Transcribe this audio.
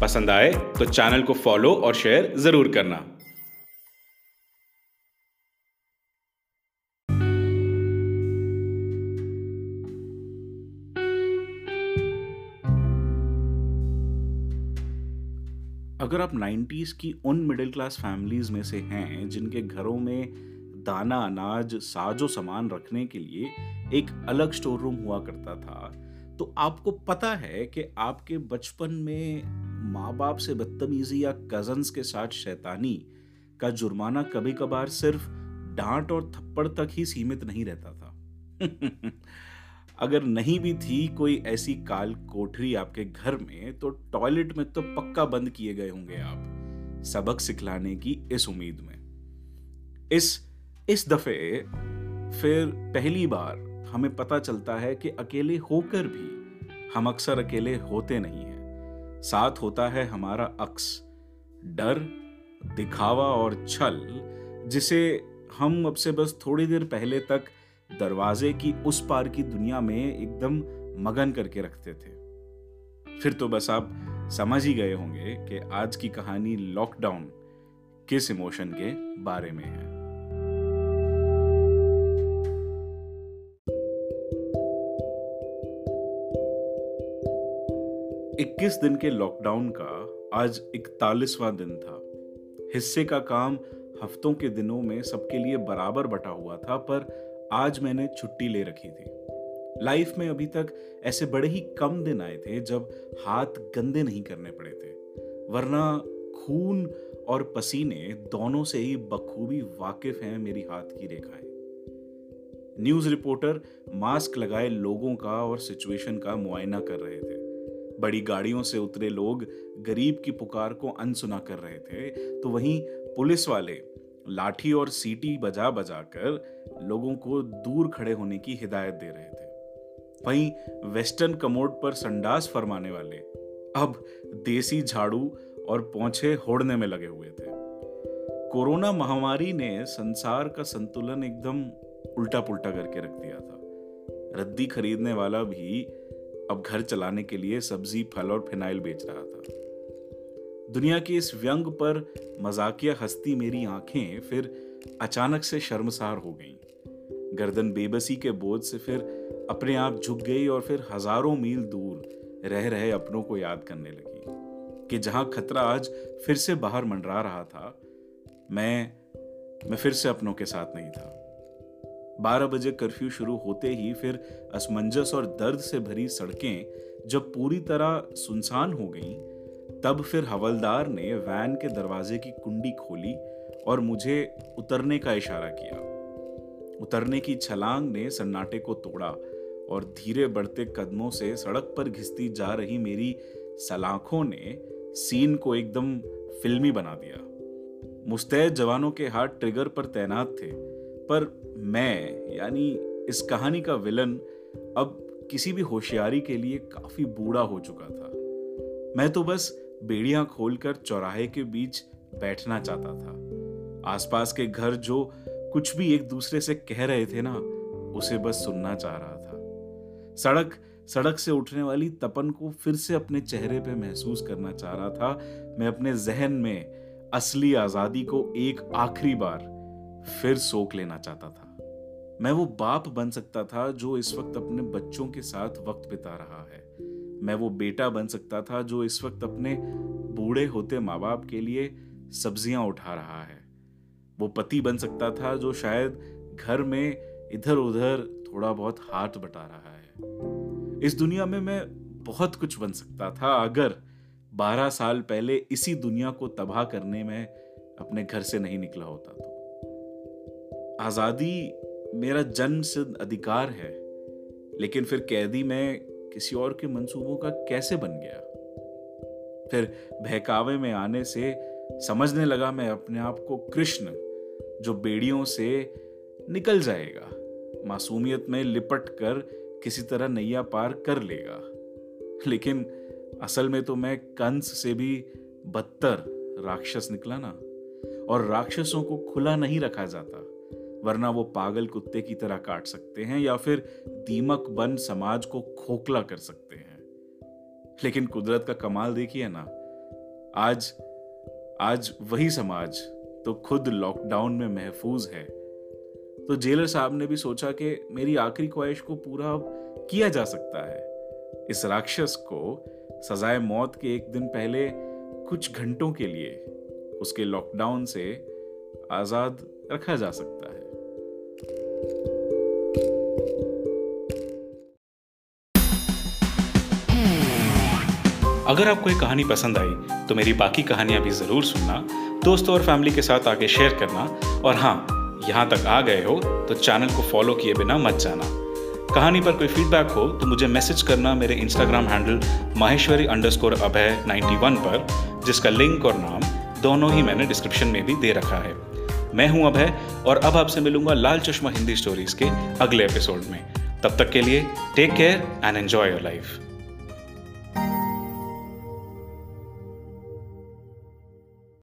पसंद आए तो चैनल को फॉलो और शेयर ज़रूर करना। अगर आप 90s की उन मिडिल क्लास फैमिलीज़ में से हैं जिनके घरों में दाना, अनाज, साजो सामान रखने के लिए एक अलग स्टोर रूम हुआ करता था तो आपको पता है कि आपके बचपन में माँ बाप से बदतमीजी या कजन्स के साथ शैतानी का जुर्माना कभी कभार सिर्फ़ डांट और थप्पड़ तक ही सीमित नहीं रहता था। अगर नहीं भी थी कोई ऐसी काल कोठरी आपके घर में तो टॉयलेट में तो पक्का बंद किए गए होंगे आप, सबक सिखलाने की इस उम्मीद में। इस इस दफे फिर पहली बार हमें पता चलता है कि अकेले होकर भी हम अक्सर अकेले होते नहीं हैं। साथ होता है हमारा अक्स, डर, दिखावा और छल, जिसे हम अब से बस थोड़ी देर पहले तक दरवाजे की उस पार की दुनिया में एकदम मगन करके रखते थे। फिर तो बस आप समझ ही गए होंगे कि आज की कहानी लॉकडाउन किस इमोशन के बारे में है। 21 दिन के लॉकडाउन का आज इकतालीसवां दिन था। हिस्से का काम हफ्तों के दिनों में सबके लिए बराबर बटा हुआ था, पर आज मैंने छुट्टी ले रखी थी। लाइफ में अभी तक ऐसे बड़े ही कम दिन आए थे जब हाथ गंदे नहीं करने पड़े थे, वरना खून और पसीने दोनों से ही बखूबी वाकिफ हैं मेरी हाथ की रेखाएँ। न्यूज़ रिपोर्टर मास्क लगाए लोगों का और सिचुएशन का मुआयना कर रहे थे। बड़ी गाड़ियों से उतरे लोग गरीब की पुकार को अनसुना कर रहे थे तो वहीं पुलिस वाले लाठी और सीटी बजा बजा कर लोगों को दूर खड़े होने की हिदायत दे रहे थे। वहीं वेस्टर्न कमोड पर संडास फरमाने वाले अब देसी झाड़ू और पौछे होड़ने में लगे हुए थे। कोरोना महामारी ने संसार का संतुलन एकदम उल्टा पुल्टा करके रख दिया था। रद्दी खरीदने वाला भी अब घर चलाने के लिए सब्ज़ी, फल और फिनाइल बेच रहा था दुनिया की इस व्यंग पर मजाकिया हस्ती मेरी आँखें फिर अचानक से शर्मसार हो गईं। गर्दन बेबसी के बोझ से फिर अपने आप झुक गई और फिर हज़ारों मील दूर रह रहे अपनों को याद करने लगी कि जहाँ खतरा आज फिर से बाहर मंडरा रहा था, मैं मैं फिर से अपनों के साथ नहीं था बारह बजे कर्फ्यू शुरू होते ही फिर असमंजस और दर्द से भरी सड़कें जब पूरी तरह सुनसान हो गईं, तब फिर हवलदार ने वैन के दरवाजे की कुंडी खोली और मुझे उतरने का इशारा किया। उतरने की छलांग ने सन्नाटे को तोड़ा और धीरे बढ़ते कदमों से सड़क पर घिसती जा रही मेरी सलाखों ने सीन को एकदम फिल्मी बना दिया। मुस्तैद जवानों के हाथ ट्रिगर पर तैनात थे। पर मैं, यानी इस कहानी का विलन, अब किसी भी होशियारी के लिए काफ़ी बूढ़ा हो चुका था। मैं तो बस बेड़ियाँ खोलकर चौराहे के बीच बैठना चाहता था। आसपास के घर जो कुछ भी एक दूसरे से कह रहे थे ना, उसे बस सुनना चाह रहा था। सड़क सड़क से उठने वाली तपन को फिर से अपने चेहरे पे महसूस करना चाह रहा था। मैं अपने जहन में असली आज़ादी को एक आखिरी बार फिर सोख लेना चाहता था। मैं वो बाप बन सकता था जो इस वक्त अपने बच्चों के साथ वक्त बिता रहा है। मैं वो बेटा बन सकता था जो इस वक्त अपने बूढ़े होते माँ बाप के लिए सब्ज़ियाँ उठा रहा है। वो पति बन सकता था जो शायद घर में इधर उधर थोड़ा बहुत हाथ बटा रहा है। इस दुनिया में मैं बहुत कुछ बन सकता था अगर बारह साल पहले इसी दुनिया को तबाह करने में अपने घर से नहीं निकला होता तो आज़ादी मेरा जन्म सिद्ध अधिकार है, लेकिन फिर कैदी में किसी और के मंसूबों का कैसे बन गया? फिर बहकावे में आने से समझने लगा मैं अपने आप को कृष्ण, जो बेड़ियों से निकल जाएगा, मासूमियत में लिपट कर किसी तरह नैया पार कर लेगा। लेकिन असल में तो मैं कंस से भी बदतर राक्षस निकला ना, और राक्षसों को खुला नहीं रखा जाता। वरना वो पागल कुत्ते की तरह काट सकते हैं या फिर दीमक बन समाज को खोखला कर सकते हैं। लेकिन कुदरत का कमाल देखिए ना, आज आज वही समाज तो खुद लॉकडाउन में महफूज है। तो जेलर साहब ने भी सोचा कि मेरी आखिरी ख्वाहिश को पूरा किया जा सकता है। इस राक्षस को सजाए मौत के एक दिन पहले कुछ घंटों के लिए उसके लॉकडाउन से आज़ाद रखा जा सकता अगर आपको ये कहानी पसंद आई तो मेरी बाकी कहानियाँ भी ज़रूर सुनना, दोस्तों और फैमिली के साथ आगे शेयर करना, और हाँ यहाँ तक आ गए हो तो चैनल को फॉलो किए बिना मत जाना। कहानी पर कोई फीडबैक हो तो मुझे मैसेज करना मेरे Instagram handle Maheshwari underscore Abhay 91 पर, जिसका लिंक और नाम दोनों ही मैंने डिस्क्रिप्शन में भी दे रखा है। मैं हूँ अभय और अब आपसे मिलूँगा लाल चश्मा हिंदी स्टोरीज के अगले एपिसोड में। तब तक के लिए take care and enjoy your life